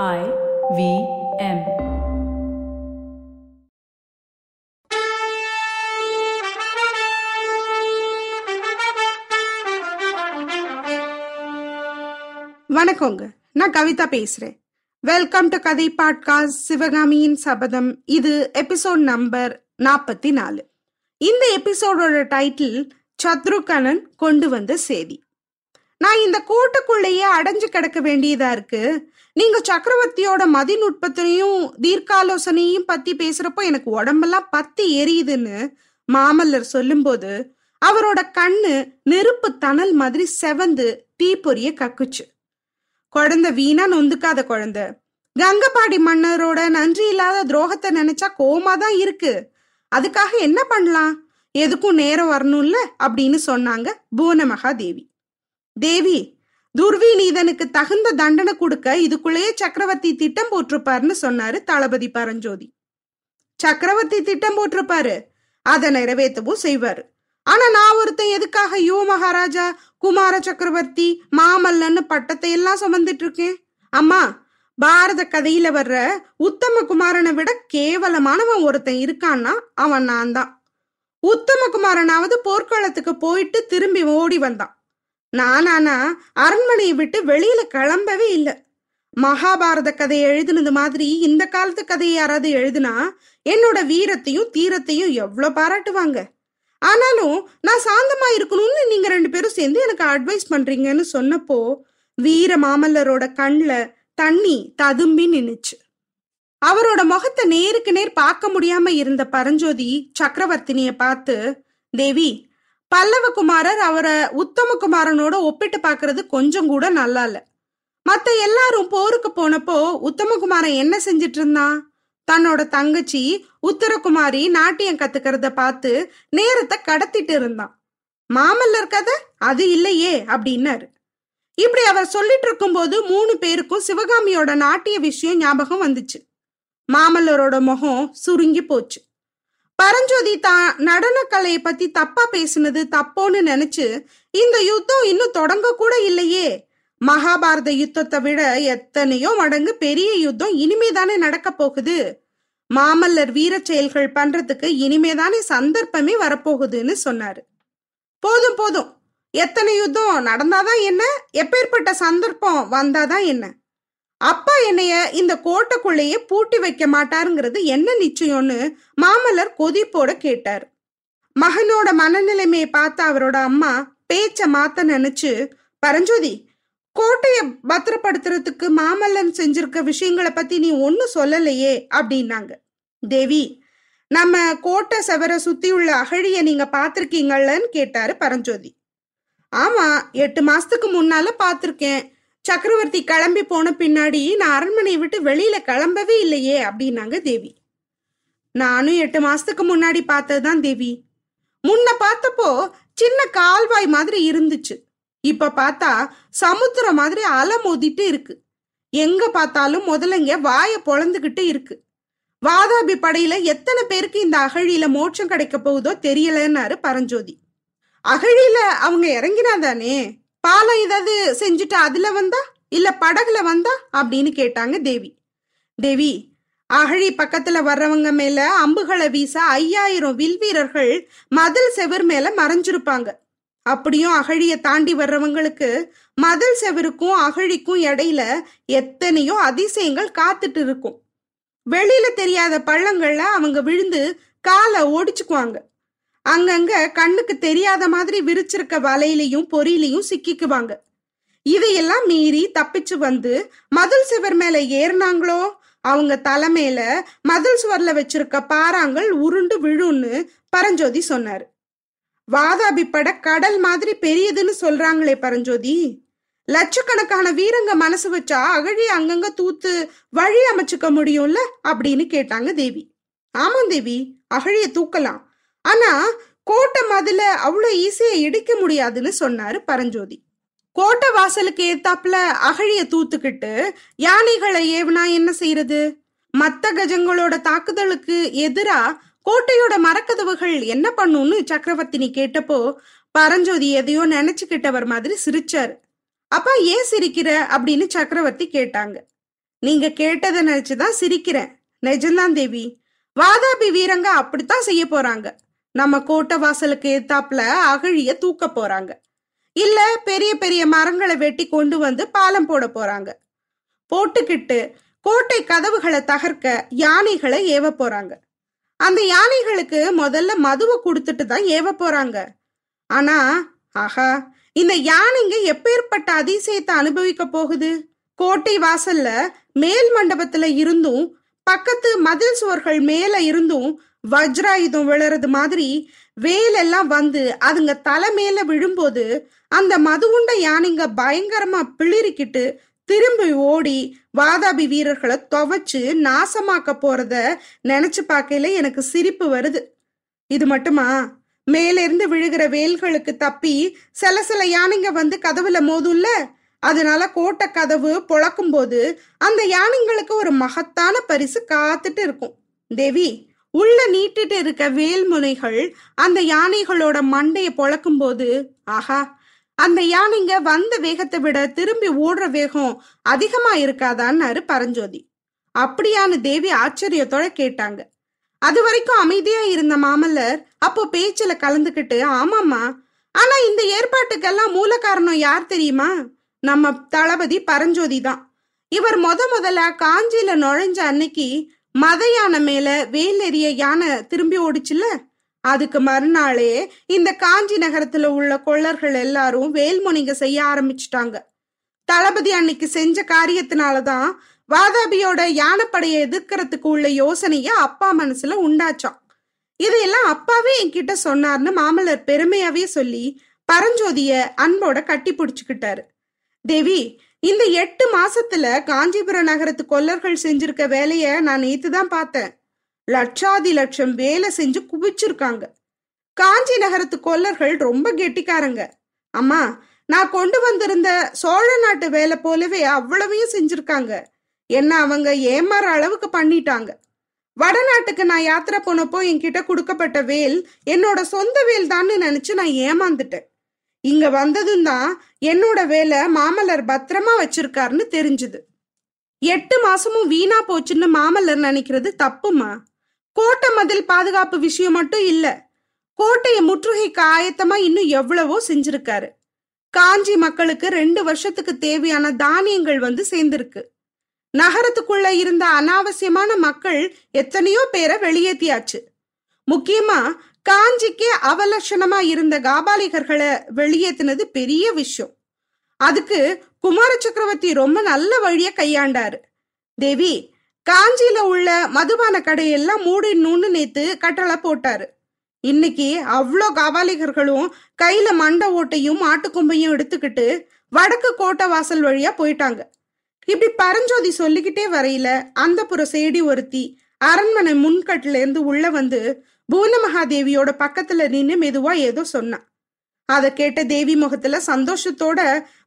I V M. வணக்கங்க. நான் கவிதா பேசுறேன். வெல்கம் டு கதை பாட்காஸ்ட் சிவகாமியின் சபதம். இது எபிசோட் நம்பர் நாற்பத்தி நாலு. இந்த எபிசோடோட டைட்டில் சத்ருகனன் கொண்டு வந்த செய்தி. நான் இந்த கோட்டுக்குள்ளேயே அடைஞ்சு கிடக்க வேண்டியதா இருக்கு. நீங்க சக்கரவர்த்தியோட மதிநுட்பத்தினையும் தீர்க்காலோசனையும் பத்தி பேசுறப்போ எனக்கு உடம்பெல்லாம் பத்தி எரியுதுன்னு மாமல்லர் சொல்லும்போது அவரோட கண்ணு நெருப்பு தணல் மாதிரி செவந்து தீப்பொரிய கக்குச்சு. குழந்தை வீணா நொந்துக்காத குழந்தை. கங்கபாடி மன்னரோட நன்றி இல்லாத துரோகத்தை நினைச்சா கோமா தான் இருக்கு. அதுக்காக என்ன பண்ணலாம்? எதுக்கும் நேரம் வரணும்ல? அப்படின்னு சொன்னாங்க புவன மகாதேவி தேவி துர்விநீதனுக்கு தகுந்த தண்டனை கொடுக்க இதுக்குள்ளேயே சக்கரவர்த்தி திட்டம் போட்டிருப்பாருன்னு சொன்னாரு தளபதி பரஞ்சோதி. சக்கரவர்த்தி திட்டம் போட்டிருப்பாரு அதை நிறைவேற்றவும் செய்வாரு. ஆனா நான் ஒருத்தன் எதுக்காக யுவ மகாராஜா குமார சக்கரவர்த்தி மாமல்லன்னு பட்டத்தை எல்லாம் சுமந்துட்டு இருக்கேன்? அம்மா பாரத கதையில வர்ற உத்தம குமாரனை விட கேவலமானவன் ஒருத்தன் இருக்கான்னா அவன் நான் தான் உத்தம குமாரனாவது போர்க்களத்துக்கு போயிட்டு திரும்பி ஓடி வந்தான். நானானா அரண்மனையை விட்டு வெளியில கிளம்பவே இல்லை. மகாபாரத கதையை எழுதுனது மாதிரி இந்த காலத்து கதையை யாராவது எழுதுனா என்னோட வீரத்தையும் தீரத்தையும் எவ்வளவு பாராட்டுவாங்க. ஆனாலும் நான் சாந்தமா இருக்கணும்னு நீங்க ரெண்டு பேரும் சேர்ந்து எனக்கு அட்வைஸ் பண்றீங்கன்னு சொன்னப்போ வீர மாமல்லரோட கண்ல தண்ணி ததும்பி நின்னுச்சு. அவரோட முகத்தை நேருக்கு நேர் பார்க்க முடியாம இருந்த பரஞ்சோதி சக்கரவர்த்தினிய பார்த்து தேவி பல்லவகுமாரர் அவரை உத்தமகுமாரனோட ஒப்பிட்டு பார்க்கிறது கொஞ்சம் கூட நல்லா இல்ல மத்த எல்லாரும் போருக்கு போனப்போ உத்தமகுமாரன் என்ன செஞ்சிட்டு இருந்தான் தன்னோட தங்கச்சி உத்தரகுமாரி நாட்டியம் கத்துக்கிறத பார்த்து நேரத்தை கடத்திட்டு இருந்தான். மாமல்லர் கதை? அது இல்லையே அப்படின்னாரு இப்படி அவர் சொல்லிட்டு இருக்கும்போது மூணு பேருக்கும் சிவகாமியோட நாட்டிய விஷயம் ஞாபகம் வந்துச்சு. மாமல்லரோட முகம் சுருங்கி போச்சு. பரஞ்சோதி தான் நடனக்கலையை பத்தி தப்பா பேசுனது தப்போன்னு நினைச்சு இந்த யுத்தம் இன்னும் தொடங்க கூட இல்லையே. மகாபாரத யுத்தத்தை விட எத்தனையோ மடங்கு பெரிய யுத்தம் இனிமேதானே நடக்க போகுது. மாமல்லர் வீர செயல்கள் பண்றதுக்கு இனிமேதானே சந்தர்ப்பமே வரப்போகுதுன்னு சொன்னாரு. போதும் போதும். எத்தனை யுத்தம் நடந்தாதான் என்ன? எப்பேற்பட்ட சந்தர்ப்பம் வந்தாதான் என்ன? அப்பா என்னைய இந்த கோட்டைக்குள்ளேயே பூட்டி வைக்க மாட்டாருங்கிறது என்ன நிச்சயம்னு மாமல்லர் கொதிப்போட கேட்டார். மகனோட மனநிலைமையை பார்த்த அவரோட அம்மா பேச்ச மாத்த நினைச்சு பரஞ்சோதி கோட்டைய பத்திரப்படுத்துறதுக்கு மாமல்லன் செஞ்சிருக்க விஷயங்களை பத்தி நீ ஒன்னும் சொல்லலையே அப்படின்னாங்க. தேவி நம்ம கோட்டை செவரை சுத்தி உள்ள அகழிய நீங்க பாத்திருக்கீங்கல்லன்னு கேட்டாரு பரஞ்சோதி. ஆமா எட்டு மாசத்துக்கு முன்னால பாத்திருக்கேன் சக்கரவர்த்தி கிளம்பி போன பின்னாடி நான் அரண்மனையை விட்டு வெளியில கிளம்பவே இல்லையே அப்படின்னாங்க தேவி. நானும் எட்டு மாசத்துக்கு முன்னாடி பார்த்ததுதான் தேவி. முன்ன பார்த்தப்போ சின்ன கால்வாய் மாதிரி இருந்துச்சு. இப்ப பார்த்தா சமுத்திரம் மாதிரி அலை மோதிட்டு இருக்கு. எங்க பார்த்தாலும் முதலைங்க வாய பொழந்துகிட்டு இருக்கு. வாதாபி படையில எத்தனை பேருக்கு இந்த அகழியில மோட்சம் கிடைக்க போகுதோ தெரியலன்னாரு பரஞ்சோதி. அகழியில அவங்க இறங்கினாதானே? பாலம் ஏதாவது செஞ்சுட்டு அதுல வந்தா? இல்ல படகுல வந்தா? அப்படின்னு கேட்டாங்க தேவி. தேவி அகழி பக்கத்துல வர்றவங்க மேல அம்புகளை வீச ஐயாயிரம் வில் வீரர்கள் மதில் செவர் மேல மறைஞ்சிருப்பாங்க. அப்படியும் அகழிய தாண்டி வர்றவங்களுக்கு மதில் செவருக்கும் அகழிக்கும் இடையில எத்தனையோ அதிசயங்கள் காத்துட்டு இருக்கும். வெளியில தெரியாத பள்ளங்கள்ல அவங்க விழுந்து காலை ஒடிச்சுக்குவாங்க. அங்கங்க கண்ணுக்கு தெரியாத மாதிரி விரிச்சிருக்க வலையிலையும் பொறியிலையும் சிக்கிக்குவாங்க. இதையெல்லாம் மீறி தப்பிச்சு வந்து மதுள் சுவர் மேல ஏறினாங்களோ? அவங்க தலைமையில மதுள் சுவர்ல வச்சிருக்க பாறாங்கள் உருண்டு விழுன்னு பரஞ்சோதி சொன்னாரு. வாதாபி பட கடல் மாதிரி பெரியதுன்னு சொல்றாங்களே பரஞ்சோதி. லட்சக்கணக்கான வீரங்க மனசு வச்சா அகழி அங்கங்க தூத்து வழி அமைச்சுக்க முடியும்ல? அப்படின்னு கேட்டாங்க தேவி. ஆமாம் தேவி அகழிய தூக்கலாம். ஆனா கோட்டை மதுல அவ்வளவு ஈஸியா இடிக்க முடியாதுன்னு சொன்னாரு பரஞ்சோதி. கோட்டை வாசலுக்கு ஏத்தாப்புல அகழிய தூத்துக்கிட்டு யானைகளை ஏவனா என்ன செய்யறது மத்த கஜங்களோட தாக்குதலுக்கு எதிரா கோட்டையோட மரக்கதவுகள் என்ன பண்ணும்னு சக்கரவர்த்தினி கேட்டப்போ பரஞ்சோதி எதையோ நினைச்சுக்கிட்டவர் மாதிரி சிரிச்சாரு. அப்பா ஏன் சிரிக்கிற? அப்படின்னு சக்கரவர்த்தி கேட்டாங்க. நீங்க கேட்டதை நினைச்சுதான் சிரிக்கிறேன். நிஜம்தான் தேவி. வாதாபி வீரங்க அப்படித்தான் செய்ய போறாங்க. நம்ம கோட்டை வாசலுக்கு எத்தாப்புல அகழிய தூக்க போறாங்க. இல்ல பெரிய பெரிய மரங்களை வெட்டி கொண்டு வந்து பாலம் போட போறாங்க. போட்டுக்கிட்டு கோட்டை கதவுகளை தகர்க்க யானைகளை ஏவ போறாங்க. அந்த யானைகளுக்கு முதல்ல மதுவை கொடுத்துட்டு தான் ஏவ போறாங்க. ஆனா ஆஹா இந்த யானைங்க எப்பேற்பட்ட அதிசயத்தை அனுபவிக்க போகுது? கோட்டை வாசல்ல மேல் மண்டபத்துல இருந்தும் பக்கத்து மதில் சுவர்கள் மேல இருந்தும் வஜ்ராயுதம் விழுறது மாதிரி வேலெல்லாம் வந்து அதுங்க தலை மேல விழும்போது அந்த மதுவுண்ட யானைங்க பயங்கரமா பிளிரிக்கிட்டு திரும்பி ஓடி வாதாபி வீரர்களை துவைச்சு நாசமாக்க போறத நினைச்சு பார்க்கையில எனக்கு சிரிப்பு வருது. இது மட்டுமா? மேலிருந்து விழுகிற வேல்களுக்கு தப்பி சில சில யானைங்க வந்து கதவுல மோதும்ல? அதனால கோட்டை கதவு பொழக்கும் போது அந்த யானைங்களுக்கு ஒரு மகத்தான பரிசு காத்துட்டு இருக்கும். தேவி உள்ள நீட்டுட்டு இருக்க வேல்முனைகள் அந்த யானைகளோட மண்டைய பொழக்கும் போது ஆஹா அந்த யானைங்க வந்த வேகத்தை விட திரும்பி ஓடுற வேகம் அதிகமா இருக்காதான்னாரு பரஞ்சோதி. அப்படியான்னு தேவி ஆச்சரியத்தோட கேட்டாங்க. அது வரைக்கும் அமைதியா இருந்த மாமல்லர் அப்போ பேச்சுல கலந்துக்கிட்டு ஆமாம்மா ஆனா இந்த ஏற்பாட்டுக்கெல்லாம் மூல காரணம் யார் தெரியுமா? நம்ம தளபதி பரஞ்சோதி தான். இவர் முத முதல்ல காஞ்சியில நுழைஞ்ச அன்னைக்கு மத யானை மேல வேலெறிய யானை திரும்பி ஓடிச்சுல அதுக்கு மறுநாளே இந்த காஞ்சி நகரத்துல உள்ள கொள்ளர்கள் எல்லாரும் வேல்முனிங்க செய்ய ஆரம்பிச்சிட்டாங்க. தளபதி அன்னைக்கு செஞ்ச காரியத்தினாலதான் வாதாபியோட யானைப்படையை எதிர்க்கிறதுக்கு உள்ள யோசனைய அப்பா மனசுல உண்டாச்சான் இதையெல்லாம் அப்பாவே என்கிட்ட சொன்னார்னு மாமல்லர் பெருமையாவே சொல்லி பரஞ்சோதிய அன்போட கட்டி பிடிச்சுக்கிட்டாரு. தேவி இந்த எட்டு மாசத்துல காஞ்சிபுரம் நகரத்து கொல்லர்கள் செஞ்சிருக்க வேலைய நான் நேத்து தான் பார்த்தேன். லட்சாதி லட்சம் வேலை செஞ்சு குவிச்சிருக்காங்க. காஞ்சி நகரத்து கொல்லர்கள் ரொம்ப கெட்டிக்காரங்க. அம்மா நான் கொண்டு வந்திருந்த சோழ நாட்டு வேலை போலவே அவ்வளவையும் செஞ்சிருக்காங்க. என்ன அவங்க ஏமாற அளவுக்கு பண்ணிட்டாங்க. வடநாட்டுக்கு நான் யாத்திரை போனப்போ என்கிட்ட கொடுக்கப்பட்ட வேல் என்னோட சொந்த வேல் தான்னு நினைச்சு நான் ஏமாந்துட்டேன். இங்க வந்ததும் தான் என்னோட வேலை மாமல்லர் பத்திரமா வச்சிருக்காருன்னு தெரிஞ்சுது. எட்டு மாசமும் வீணா போச்சுன்னு மாமல்லர் நினைக்கிறது தப்புமா? கோட்டை மதில் பாதுகாப்பு விஷயம் மட்டும் இல்ல கோட்டையை முற்றுகைக்கு ஆயத்தமா இன்னும் எவ்வளவோ செஞ்சிருக்காரு. காஞ்சி மக்களுக்கு ரெண்டு வருஷத்துக்கு தேவையான தானியங்கள் வந்து சேர்ந்திருக்கு. நகரத்துக்குள்ள இருந்த அனாவசியமான மக்கள் எத்தனையோ பேரை வெளியேத்தியாச்சு. முக்கியமா காஞ்சிக்கே அவலட்சணமா இருந்த காபாலிகர்களை வெளியேத்தினது பெரிய விஷயம். அதுக்கு குமார சக்கரவர்த்தி ரொம்ப நல்ல வழிய கையாண்டாரு. தேவி காஞ்சியில உள்ள மதுபான கடையெல்லாம் மூடிடணும்னு நேத்து கட்டளை போட்டாரு. இன்னைக்கு அவ்வளோ காபாலிகர்களும் கையில மண்ட ஓட்டையும் மாட்டுக்கொம்பையும் எடுத்துக்கிட்டு வடக்கு கோட்டை வாசல் வழியா போயிட்டாங்க. இப்படி பரஞ்சோதி சொல்லிக்கிட்டே வரையில அந்த புற சேடி ஒருத்தி அரண்மனை முன்கட்டுல இருந்து உள்ள வந்து பூன மகாதேவியோட பக்கத்துல நின்னு மெதுவா ஏதோ சொன்னான் அதை கேட்ட தேவி முகத்துல சந்தோஷத்தோட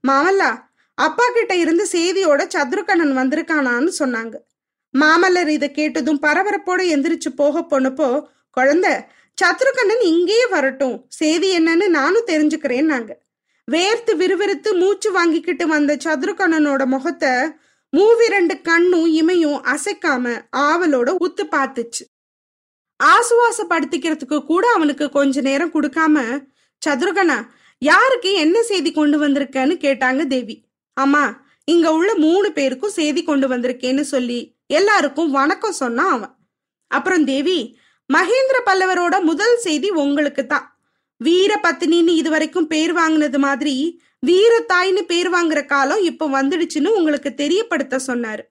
மாமல்லா அப்பா கிட்ட இருந்து செய்தியோட சத்ருகணன் வந்திருக்கானான்னு சொன்னாங்க. மாமல்லர் இதை கேட்டதும் பரபரப்போட எந்திரிச்சு போக போனப்போ குழந்தை சத்ருகண்ணன் இங்கேயே வரட்டும். செய்தி என்னன்னு நானும் தெரிஞ்சுக்கிறேன்னாங்க. வேர்த்து விறுவிறுத்து மூச்சு வாங்கிக்கிட்டு வந்த சத்ருகண்ணனோட முகத்தை மூவிரண்டு கண்ணும் இமையும் அசைக்காம ஆவலோட உத்து பார்த்துச்சு. ஆசுவாசப்படுத்திக்கிறதுக்கு கூட அவனுக்கு கொஞ்ச நேரம் கொடுக்காம சதுரகனா யாருக்கு என்ன செய்தி கொண்டு வந்திருக்கன்னு கேட்டாங்க தேவி. அம்மா இங்க உள்ள மூணு பேருக்கும் செய்தி கொண்டு வந்திருக்கேன்னு சொல்லி எல்லாருக்கும் வணக்கம் சொன்னான் அவன். அப்புறம் தேவி மகேந்திர பல்லவரோட முதல் செய்தி உங்களுக்கு தான் வீர பத்தினின்னு இது வரைக்கும் பேர் வாங்கினது மாதிரி வீரத்தாய்ன்னு பேர் வாங்குற காலம் இப்ப வந்துடுச்சுன்னு உங்களுக்கு தெரியப்படுத்த சொன்னாரு.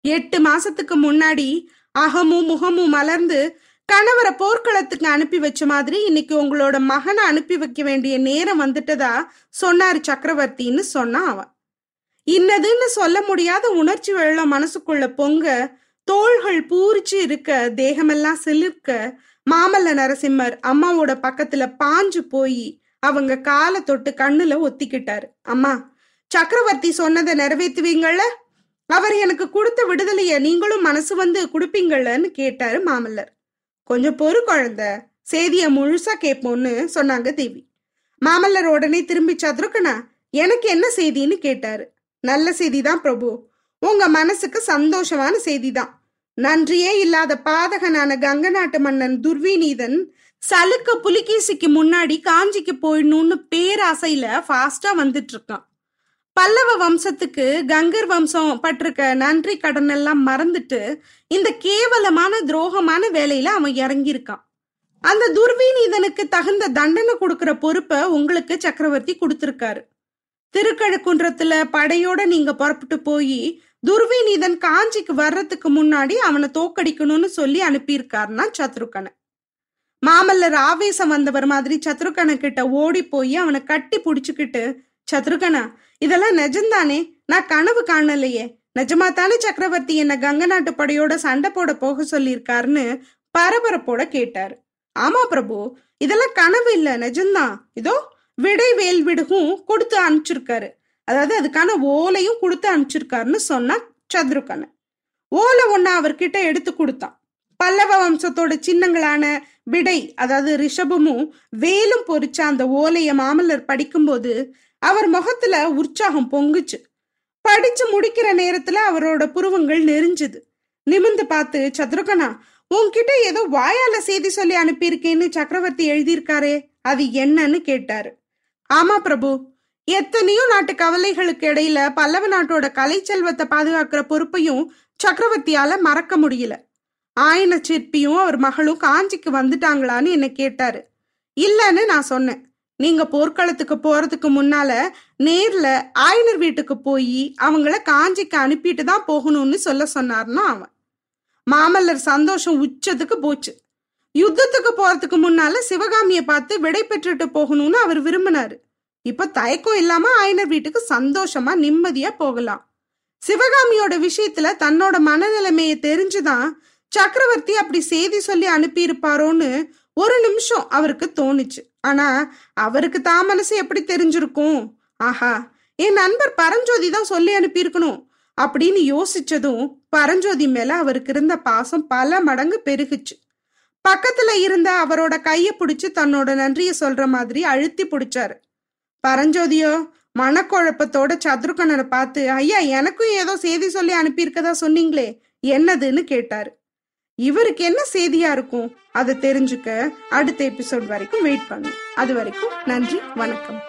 எட்டு மாசத்துக்கு முன்னாடி அகமும் முகமும் மலர்ந்து கணவரை போர்க்களத்துக்கு அனுப்பி வச்ச மாதிரி இன்னைக்கு உங்களோட மகனை அனுப்பி வைக்க வேண்டிய நேரம் வந்துட்டதா சொன்னாரு சக்கரவர்த்தின்னு சொன்னான் அவன். இன்னதுன்னு சொல்ல முடியாத உணர்ச்சி வெள்ளம் மனசுக்குள்ள பொங்க தோள்கள் பூரிச்சு இருக்க தேகமெல்லாம் சிலிர்க்க மாமல்ல நரசிம்மர் அம்மாவோட பக்கத்துல பாஞ்சு போய் அவங்க காலை தொட்டு கண்ணுல ஒத்திக்கிட்டாரு. அம்மா சக்கரவர்த்தி சொன்னதை நிறைவேற்றுவீங்கள்ல? அவர் எனக்கு கொடுத்த விடுதலைய நீங்களும் மனசு வந்து கொடுப்பீங்களன்னு கேட்டாரு மாமல்லர். கொஞ்சம் பொறு குழந்த செய்திய முழுசா கேட்போம்னு சொன்னாங்க தேவி. மாமல்லர் உடனே திரும்பி சதுருக்கனா எனக்கு என்ன செய்தின்னு கேட்டாரு. நல்ல செய்தி தான் பிரபு. உங்க மனசுக்கு சந்தோஷமான செய்தி தான் நன்றியே இல்லாத பாதகனான கங்க நாட்டு மன்னன் துர்விநீதன் சலுக்க புலிகேசிக்கு முன்னாடி காஞ்சிக்கு போயிடணும்னு பேராசையில ஃபாஸ்டா வந்துட்டு இருக்கான் பல்லவ வம்சத்துக்கு கங்கர் வம்சம் பட்டிருக்க நன்றி கடன் எல்லாம் மறந்துட்டு இந்த கேவலமான துரோகமான வேலையில அவன் இறங்கியிருக்கான். அந்த துர்விநீதனுக்கு தகுந்த தண்டனை கொடுக்கிற பொறுப்பை உங்களுக்கு சக்கரவர்த்தி கொடுத்திருக்காரு. திருக்கழுக்குன்றத்துல படையோட நீங்க புறப்பட்டு போய் துர்விநீதன் காஞ்சிக்கு வர்றதுக்கு முன்னாடி அவனை தோக்கடிக்கணும்னு சொல்லி அனுப்பியிருக்காருன்னா சத்ருக்கனை. மாமல்லர் ஆவேசம் வந்தவர் மாதிரி சத்ருகன கிட்ட ஓடி போய் அவனை கட்டி புடிச்சுக்கிட்டு சத்ருகனா இதெல்லாம் நிஜம்தானே? நான் கனவு காணலையே. நிஜமா தானே சக்கரவர்த்தி என்ன கங்க நாட்டு படையோட சண்டை போட போக சொல்லியிருக்காருன்னு பரபரப்போட கேட்டாரு. ஆமா பிரபு இதெல்லாம் கனவு இல்ல நிஜம்தான். இதோ விடை வேல் விடுகும் கொடுத்து அனுப்பிச்சிருக்காரு. அதாவது அதுக்கான ஓலையும் கொடுத்து அனுப்பிச்சிருக்காருன்னு சொன்னான் சத்ருகன ஓலை ஒண்ணு அவர்கிட்ட எடுத்து கொடுத்தான். பல்லவ வம்சத்தோட சின்னங்களான விடை அதாவது ரிஷபமும் வேலும் பொறிச்ச அந்த ஓலைய மாமல்லர் படிக்கும்போது அவர் முகத்துல உற்சாகம் பொங்குச்சு. படிச்சு முடிக்கிற நேரத்துல அவரோட புருவங்கள் நெறிஞ்சுது நிமிந்து பார்த்து சத்ருகனா உன்கிட்ட ஏதோ வாயால செய்தி சொல்லி அனுப்பியிருக்கேன்னு சக்கரவர்த்தி எழுதியிருக்காரே அது என்னன்னு கேட்டாரு. ஆமா பிரபு எத்தனையோ நாட்டு கவலைகளுக்கு இடையில பல்லவ நாட்டோட கலை செல்வத்தை பாதுகாக்கிற பொறுப்பையும் சக்கரவர்த்தியால மறக்க முடியல. ஆயன சிற்பியும் அவர் மகளும் காஞ்சிக்கு வந்துட்டாங்களான்னு என்னை கேட்டாரு. இல்லைன்னு நான் சொன்னேன். நீங்க போர்க்களத்துக்கு போறதுக்கு முன்னால நேர்ல ஆயனர் வீட்டுக்கு போய் அவங்கள காஞ்சிக்கு அனுப்பிட்டு தான் போகணும்னு சொல்ல சொன்னார்னா அவன். மாமல்லர் சந்தோஷம் உச்சத்துக்கு போச்சு. யுத்தத்துக்கு போறதுக்கு முன்னால சிவகாமியை பார்த்து விடை பெற்றுட்டு போகணும்னு அவர் விரும்பினாரு. இப்ப தயக்கம் இல்லாம ஆயனர் வீட்டுக்கு சந்தோஷமா நிம்மதியா போகலாம். சிவகாமியோட விஷயத்துல தன்னோட மனநிலைமைய தெரிஞ்சுதான் சக்கரவர்த்தி அப்படி செய்தி சொல்லி அனுப்பியிருப்பாரோன்னு ஒரு நிமிஷம் அவருக்கு தோணுச்சு. ஆனா அவருக்கு தான் மனசு எப்படி தெரிஞ்சிருக்கும்? ஆஹா என் நண்பர் பரஞ்சோதி தான் சொல்லி அனுப்பியிருக்கணும் அப்படின்னு யோசிச்சதும் பரஞ்சோதி மேல அவருக்கு இருந்த பாசம் பல மடங்கு பெருகுச்சு. பக்கத்துல இருந்த அவரோட கைய பிடிச்சு தன்னோட நன்றிய சொல்ற மாதிரி அழுத்தி பிடிச்சாரு. பரஞ்சோதியோ மனக்குழப்பத்தோட சத்ருகனரை பார்த்து ஐயா எனக்கும் ஏதோ செய்தி சொல்லி அனுப்பியிருக்கதா சொன்னீங்களே என்னதுன்னு கேட்டாரு. இவருக்கு என்ன செய்தியா இருக்கும்? அதை தெரிஞ்சுக்க அடுத்த எபிசோட் வரைக்கும் வெயிட் பண்ணும் அது வரைக்கும் நன்றி வணக்கம்.